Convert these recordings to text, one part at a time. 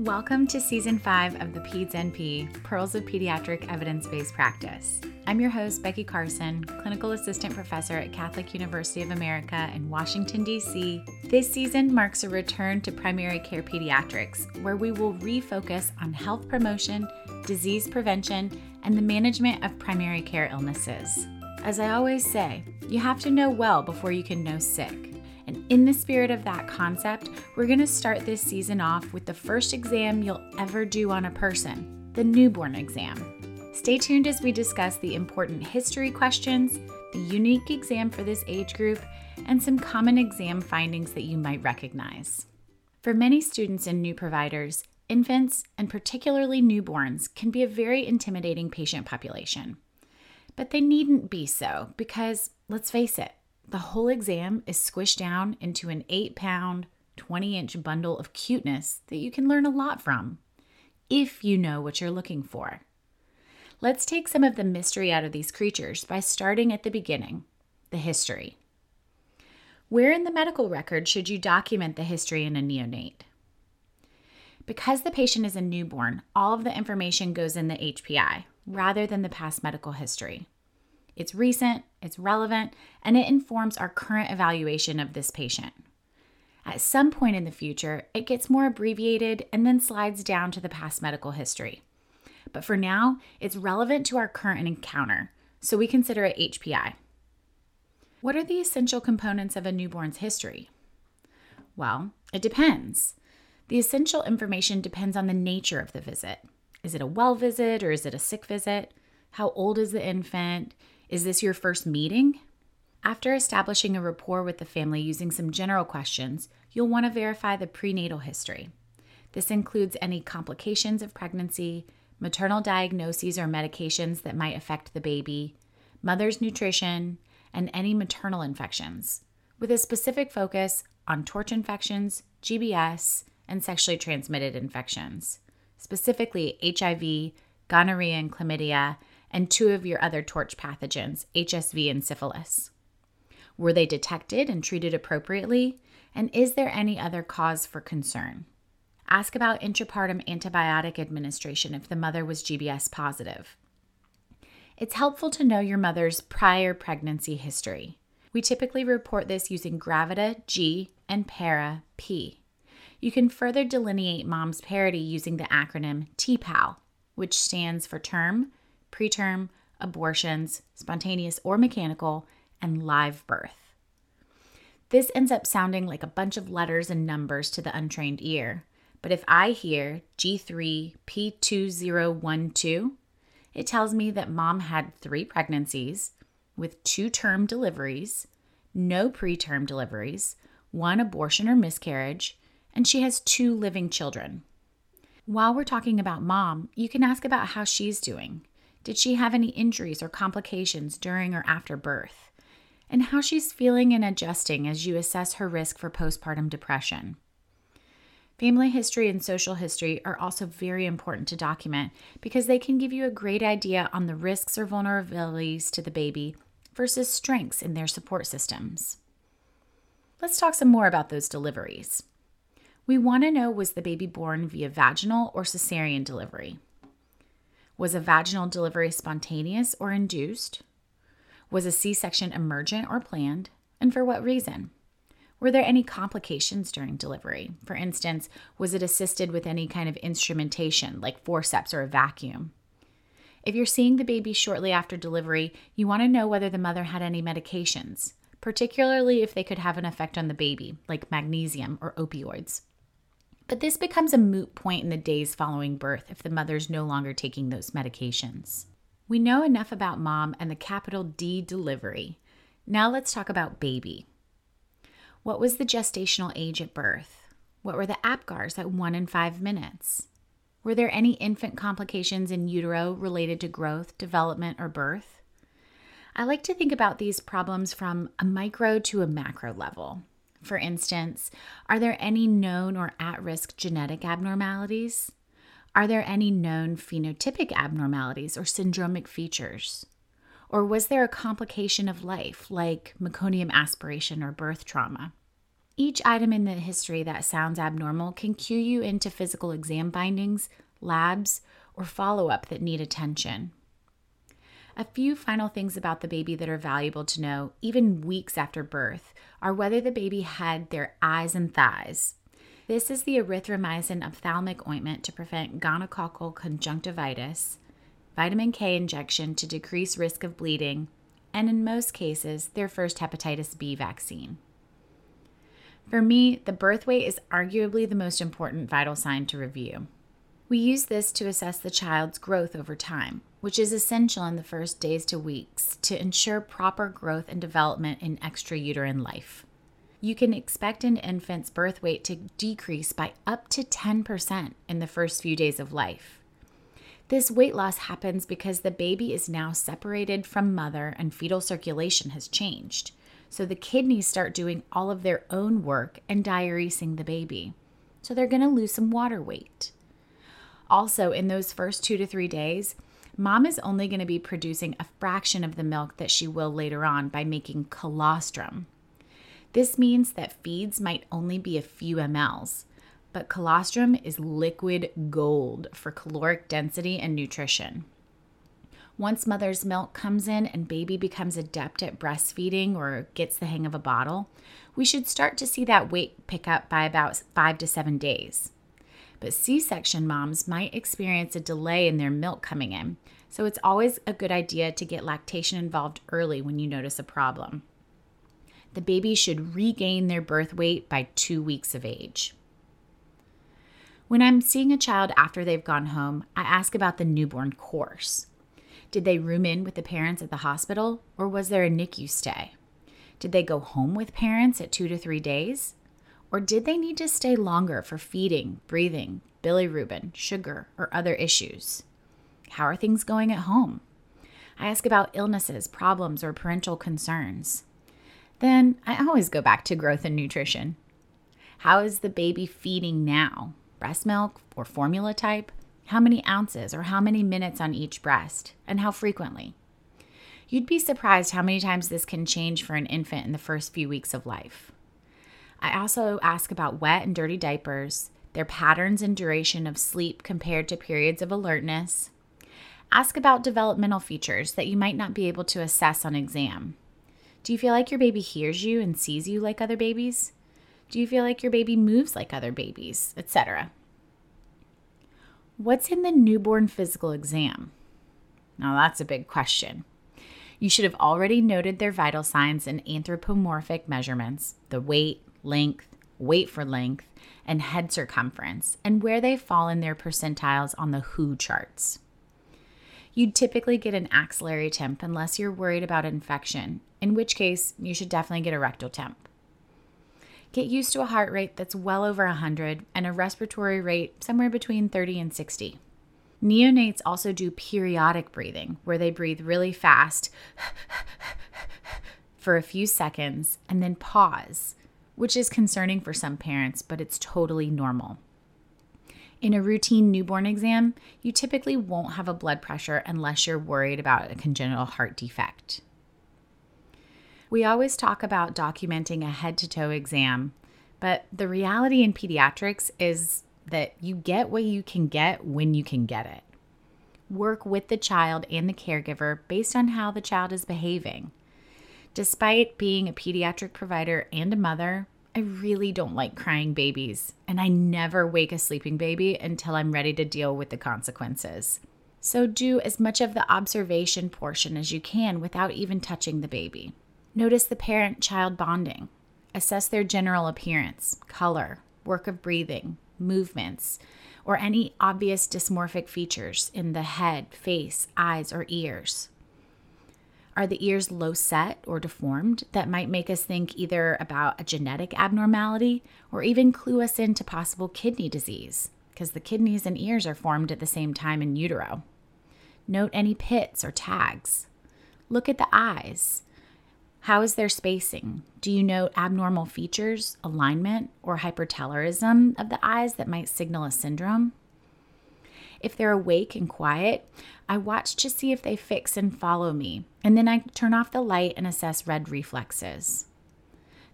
Welcome to season five of the PEDS NP Pearls of Pediatric Evidence Based Practice. I'm your host, Becky Carson, Clinical Assistant Professor at Catholic University of America in Washington, D.C. This season marks a return to primary care pediatrics, where we will refocus on health promotion, disease prevention, and the management of primary care illnesses. As I always say, you have to know well before you can know sick. In the spirit of that concept, we're going to start this season off with the first exam you'll ever do on a person the newborn exam. Stay tuned as we discuss the important history questions, the unique exam for this age group, and some common exam findings that you might recognize. For many students and new providers, infants, and particularly newborns, can be a very intimidating patient population. But they needn't be so because, let's face it, the whole exam is squished down into an 8 pound, 20 inch bundle of cuteness that you can learn a lot from, if you know what you're looking for. Let's take some of the mystery out of these creatures by starting at the beginning the history. Where in the medical record should you document the history in a neonate? Because the patient is a newborn, all of the information goes in the HPI rather than the past medical history. It's recent, it's relevant, and it informs our current evaluation of this patient. At some point in the future, it gets more abbreviated and then slides down to the past medical history. But for now, it's relevant to our current encounter, so we consider it HPI. What are the essential components of a newborn's history? Well, it depends. The essential information depends on the nature of the visit. Is it a well visit or is it a sick visit? How old is the infant? Is this your first meeting? After establishing a rapport with the family using some general questions, you'll want to verify the prenatal history. This includes any complications of pregnancy, maternal diagnoses or medications that might affect the baby, mother's nutrition, and any maternal infections, with a specific focus on torch infections, GBS, and sexually transmitted infections, specifically HIV, gonorrhea and chlamydia, and two of your other torch pathogens, HSV and syphilis. Were they detected and treated appropriately? And is there any other cause for concern? Ask about intrapartum antibiotic administration if the mother was GBS positive. It's helpful to know your mother's prior pregnancy history. We typically report this using Gravida G and Para P. You can further delineate mom's parity using the acronym TPAL, which stands for term, preterm, abortions, spontaneous or mechanical, and live birth. This ends up sounding like a bunch of letters and numbers to the untrained ear. But if I hear G3P2012, it tells me that mom had three pregnancies with two term deliveries, no preterm deliveries, one abortion or miscarriage, and she has two living children. While we're talking about mom, you can ask about how she's doing. Did she have any injuries or complications during or after birth? And how she's feeling and adjusting as you assess her risk for postpartum depression. Family history and social history are also very important to document because they can give you a great idea on the risks or vulnerabilities to the baby versus strengths in their support systems. Let's talk some more about those deliveries. We want to know was the baby born via vaginal or cesarean delivery? Was a vaginal delivery spontaneous or induced? Was a C section emergent or planned? And for what reason? Were there any complications during delivery? For instance, was it assisted with any kind of instrumentation like forceps or a vacuum? If you're seeing the baby shortly after delivery, you want to know whether the mother had any medications, particularly if they could have an effect on the baby, like magnesium or opioids. But this becomes a moot point in the days following birth if the mother's no longer taking those medications. We know enough about mom and the capital D delivery. Now let's talk about baby. What was the gestational age at birth? What were the APGARs at one and five minutes? Were there any infant complications in utero related to growth, development, or birth? I like to think about these problems from a micro to a macro level. For instance, are there any known or at risk genetic abnormalities? Are there any known phenotypic abnormalities or syndromic features? Or was there a complication of life like meconium aspiration or birth trauma? Each item in the history that sounds abnormal can cue you into physical exam findings, labs, or follow up that need attention. A few final things about the baby that are valuable to know, even weeks after birth, are whether the baby had their eyes and thighs. This is the erythromycin ophthalmic ointment to prevent gonococcal conjunctivitis, vitamin K injection to decrease risk of bleeding, and in most cases, their first hepatitis B vaccine. For me, the birth weight is arguably the most important vital sign to review. We use this to assess the child's growth over time, which is essential in the first days to weeks to ensure proper growth and development in extrauterine life. You can expect an infant's birth weight to decrease by up to 10% in the first few days of life. This weight loss happens because the baby is now separated from mother and fetal circulation has changed. So the kidneys start doing all of their own work and diuresing the baby. So they're going to lose some water weight. Also, in those first two to three days, mom is only going to be producing a fraction of the milk that she will later on by making colostrum. This means that feeds might only be a few mLs, but colostrum is liquid gold for caloric density and nutrition. Once mother's milk comes in and baby becomes adept at breastfeeding or gets the hang of a bottle, we should start to see that weight pick up by about five to seven days. But C section moms might experience a delay in their milk coming in, so it's always a good idea to get lactation involved early when you notice a problem. The baby should regain their birth weight by two weeks of age. When I'm seeing a child after they've gone home, I ask about the newborn course. Did they room in with the parents at the hospital, or was there a NICU stay? Did they go home with parents at two to three days? Or did they need to stay longer for feeding, breathing, bilirubin, sugar, or other issues? How are things going at home? I ask about illnesses, problems, or parental concerns. Then I always go back to growth and nutrition. How is the baby feeding now? Breast milk or formula type? How many ounces or how many minutes on each breast? And how frequently? You'd be surprised how many times this can change for an infant in the first few weeks of life. I also ask about wet and dirty diapers, their patterns and duration of sleep compared to periods of alertness. Ask about developmental features that you might not be able to assess on exam. Do you feel like your baby hears you and sees you like other babies? Do you feel like your baby moves like other babies, etc.? What's in the newborn physical exam? Now, that's a big question. You should have already noted their vital signs and anthropomorphic measurements the weight, length, weight for length, and head circumference, and where they fall in their percentiles on the WHO charts. You'd typically get an axillary temp unless you're worried about infection, in which case you should definitely get a rectal temp. Get used to a heart rate that's well over 100 and a respiratory rate somewhere between 30 and 60. Neonates also do periodic breathing, where they breathe really fast for a few seconds and then pause which is concerning for some parents, but it's totally normal. In a routine newborn exam, you typically won't have a blood pressure unless you're worried about a congenital heart defect. We always talk about documenting a head to toe exam, but the reality in pediatrics is that you get what you can get when you can get it. Work with the child and the caregiver based on how the child is behaving. Despite being a pediatric provider and a mother, I really don't like crying babies, and I never wake a sleeping baby until I'm ready to deal with the consequences. So do as much of the observation portion as you can without even touching the baby. Notice the parent child bonding. Assess their general appearance, color, work of breathing, movements, or any obvious dysmorphic features in the head, face, eyes, or ears. Are the ears low set or deformed that might make us think either about a genetic abnormality or even clue us into possible kidney disease? Because the kidneys and ears are formed at the same time in utero. Note any pits or tags. Look at the eyes. How is their spacing? Do you note abnormal features, alignment, or hypertelorism of the eyes that might signal a syndrome? If they're awake and quiet, I watch to see if they fix and follow me, and then I turn off the light and assess red reflexes.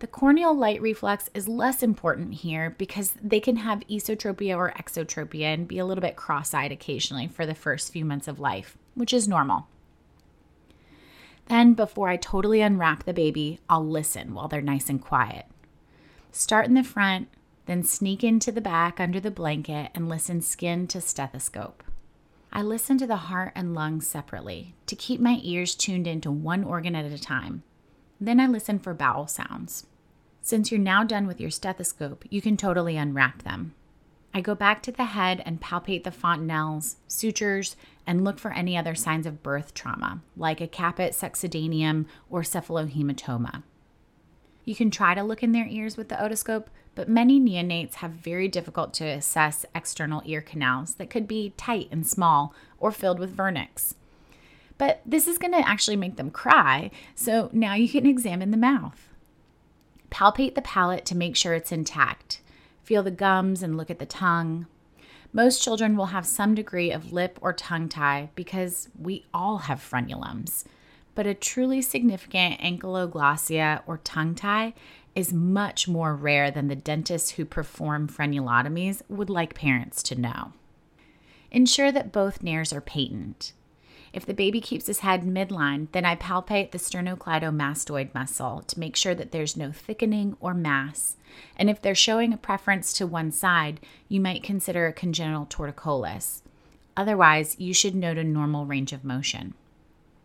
The corneal light reflex is less important here because they can have esotropia or exotropia and be a little bit cross eyed occasionally for the first few months of life, which is normal. Then, before I totally unwrap the baby, I'll listen while they're nice and quiet. Start in the front, then sneak into the back under the blanket and listen skin to stethoscope. I listen to the heart and lungs separately to keep my ears tuned into one organ at a time. Then I listen for bowel sounds. Since you're now done with your stethoscope, you can totally unwrap them. I go back to the head and palpate the fontanelles, sutures, and look for any other signs of birth trauma, like a caput succedaneum or cephalohematoma. You can try to look in their ears with the otoscope, but many neonates have very difficult to assess external ear canals that could be tight and small or filled with vernix. But this is going to actually make them cry, so now you can examine the mouth. Palpate the palate to make sure it's intact feel the gums, and look at the tongue. Most children will have some degree of lip or tongue tie because we all have frenulums. But a truly significant ankyloglossia or tongue tie is much more rare than the dentists who perform frenulotomies would like parents to know. Ensure that both nares are patent. If the baby keeps his head midline, then I palpate the sternocleidomastoid muscle to make sure that there's no thickening or mass. And if they're showing a preference to one side, you might consider a congenital torticollis. Otherwise, you should note a normal range of motion.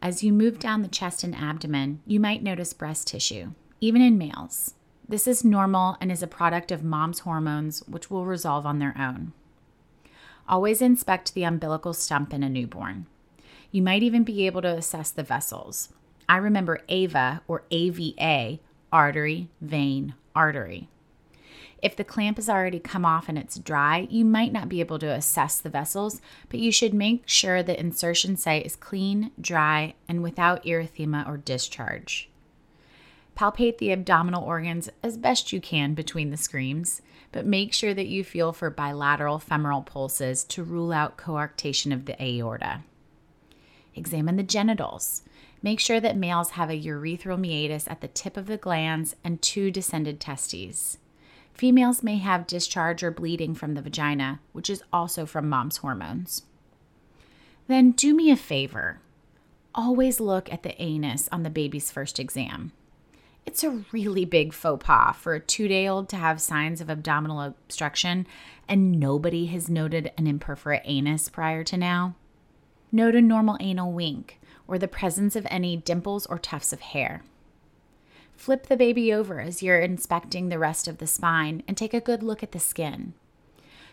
As you move down the chest and abdomen, you might notice breast tissue, even in males. This is normal and is a product of mom's hormones, which will resolve on their own. Always inspect the umbilical stump in a newborn. You might even be able to assess the vessels. I remember AVA or AVA, artery, vein, artery. If the clamp has already come off and it's dry, you might not be able to assess the vessels, but you should make sure the insertion site is clean, dry, and without erythema or discharge. Palpate the abdominal organs as best you can between the screams, but make sure that you feel for bilateral femoral pulses to rule out coarctation of the aorta. Examine the genitals. Make sure that males have a urethral meatus at the tip of the glands and two descended testes. Females may have discharge or bleeding from the vagina, which is also from mom's hormones. Then do me a favor. Always look at the anus on the baby's first exam. It's a really big faux pas for a two day old to have signs of abdominal obstruction, and nobody has noted an imperforate anus prior to now. Note a normal anal wink or the presence of any dimples or tufts of hair. Flip the baby over as you're inspecting the rest of the spine and take a good look at the skin.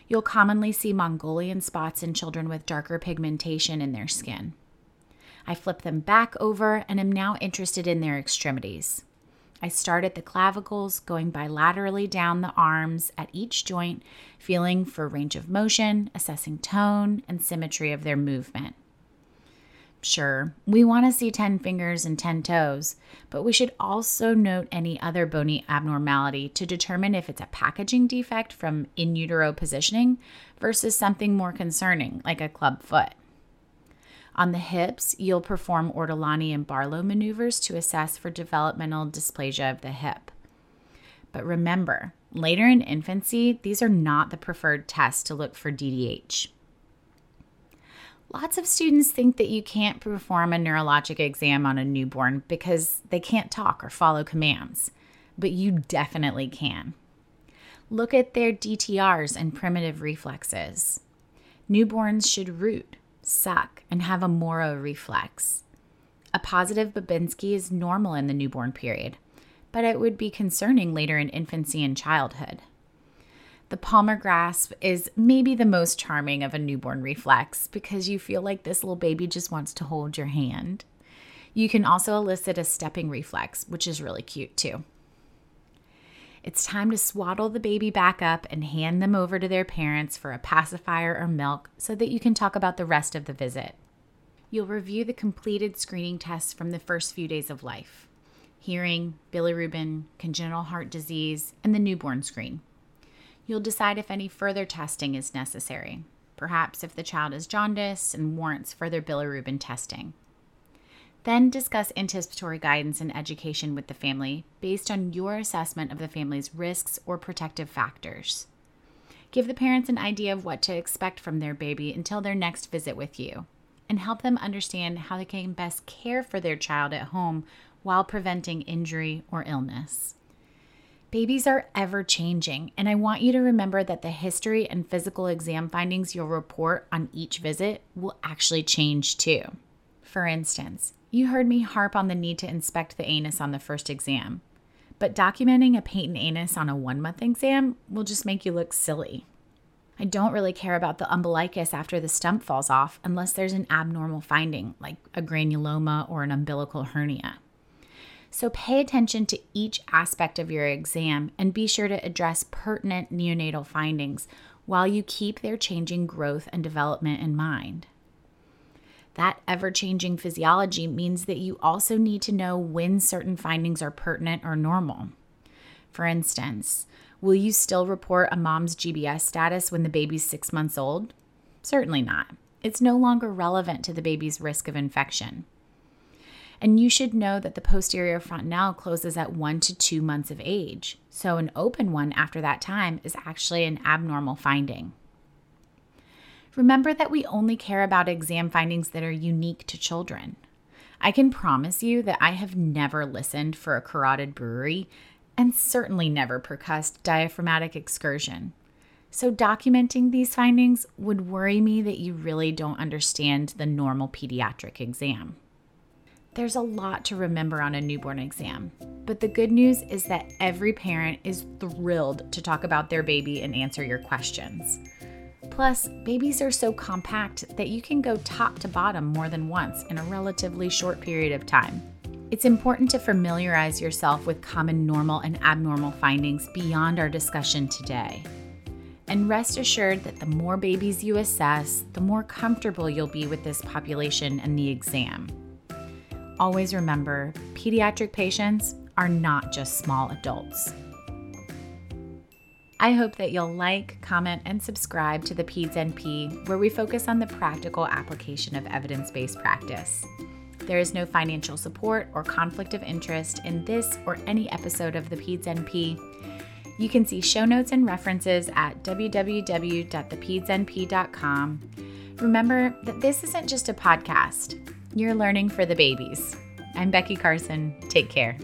You'll commonly see Mongolian spots in children with darker pigmentation in their skin. I flip them back over and am now interested in their extremities. I start at the clavicles, going bilaterally down the arms at each joint, feeling for range of motion, assessing tone and symmetry of their movement. Sure, we want to see 10 fingers and 10 toes, but we should also note any other bony abnormality to determine if it's a packaging defect from in utero positioning versus something more concerning, like a club foot. On the hips, you'll perform Ortolani and Barlow maneuvers to assess for developmental dysplasia of the hip. But remember, later in infancy, these are not the preferred tests to look for DDH. Lots of students think that you can't perform a neurologic exam on a newborn because they can't talk or follow commands, but you definitely can. Look at their DTRs and primitive reflexes. Newborns should root, suck, and have a Moro reflex. A positive Babinski is normal in the newborn period, but it would be concerning later in infancy and childhood. The palmar grasp is maybe the most charming of a newborn reflex because you feel like this little baby just wants to hold your hand. You can also elicit a stepping reflex, which is really cute too. It's time to swaddle the baby back up and hand them over to their parents for a pacifier or milk so that you can talk about the rest of the visit. You'll review the completed screening tests from the first few days of life hearing, bilirubin, congenital heart disease, and the newborn screen. You'll decide if any further testing is necessary, perhaps if the child is jaundiced and warrants further bilirubin testing. Then discuss anticipatory guidance and education with the family based on your assessment of the family's risks or protective factors. Give the parents an idea of what to expect from their baby until their next visit with you, and help them understand how they can best care for their child at home while preventing injury or illness. Babies are ever changing, and I want you to remember that the history and physical exam findings you'll report on each visit will actually change too. For instance, you heard me harp on the need to inspect the anus on the first exam, but documenting a patent anus on a one month exam will just make you look silly. I don't really care about the umbilicus after the stump falls off unless there's an abnormal finding, like a granuloma or an umbilical hernia. So pay attention to each aspect of your exam and be sure to address pertinent neonatal findings while you keep their changing growth and development in mind. That ever changing physiology means that you also need to know when certain findings are pertinent or normal. For instance, will you still report a mom's GBS status when the baby's six months old? Certainly not. It's no longer relevant to the baby's risk of infection. And you should know that the posterior fontanelle closes at one to two months of age. So, an open one after that time is actually an abnormal finding. Remember that we only care about exam findings that are unique to children. I can promise you that I have never listened for a carotid bruit and certainly never percussed diaphragmatic excursion. So, documenting these findings would worry me that you really don't understand the normal pediatric exam. There's a lot to remember on a newborn exam, but the good news is that every parent is thrilled to talk about their baby and answer your questions. Plus, babies are so compact that you can go top to bottom more than once in a relatively short period of time. It's important to familiarize yourself with common normal and abnormal findings beyond our discussion today. And rest assured that the more babies you assess, the more comfortable you'll be with this population and the exam always remember pediatric patients are not just small adults. I hope that you'll like, comment, and subscribe to the PEDS NP, where we focus on the practical application of evidence based practice. There is no financial support or conflict of interest in this or any episode of the PEDS NP. You can see show notes and references at www.thepedsnp.com. Remember that this isn't just a podcast. You're learning for the babies. I'm Becky Carson. Take care.